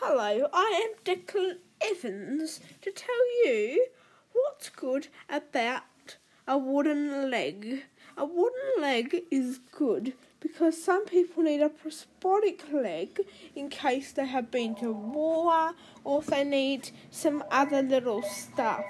Hello, I am Declan Evans to tell you what's good about a wooden leg. A wooden leg is good because some people need a prosthetic leg in case they have been to war or if they need some other little stuff.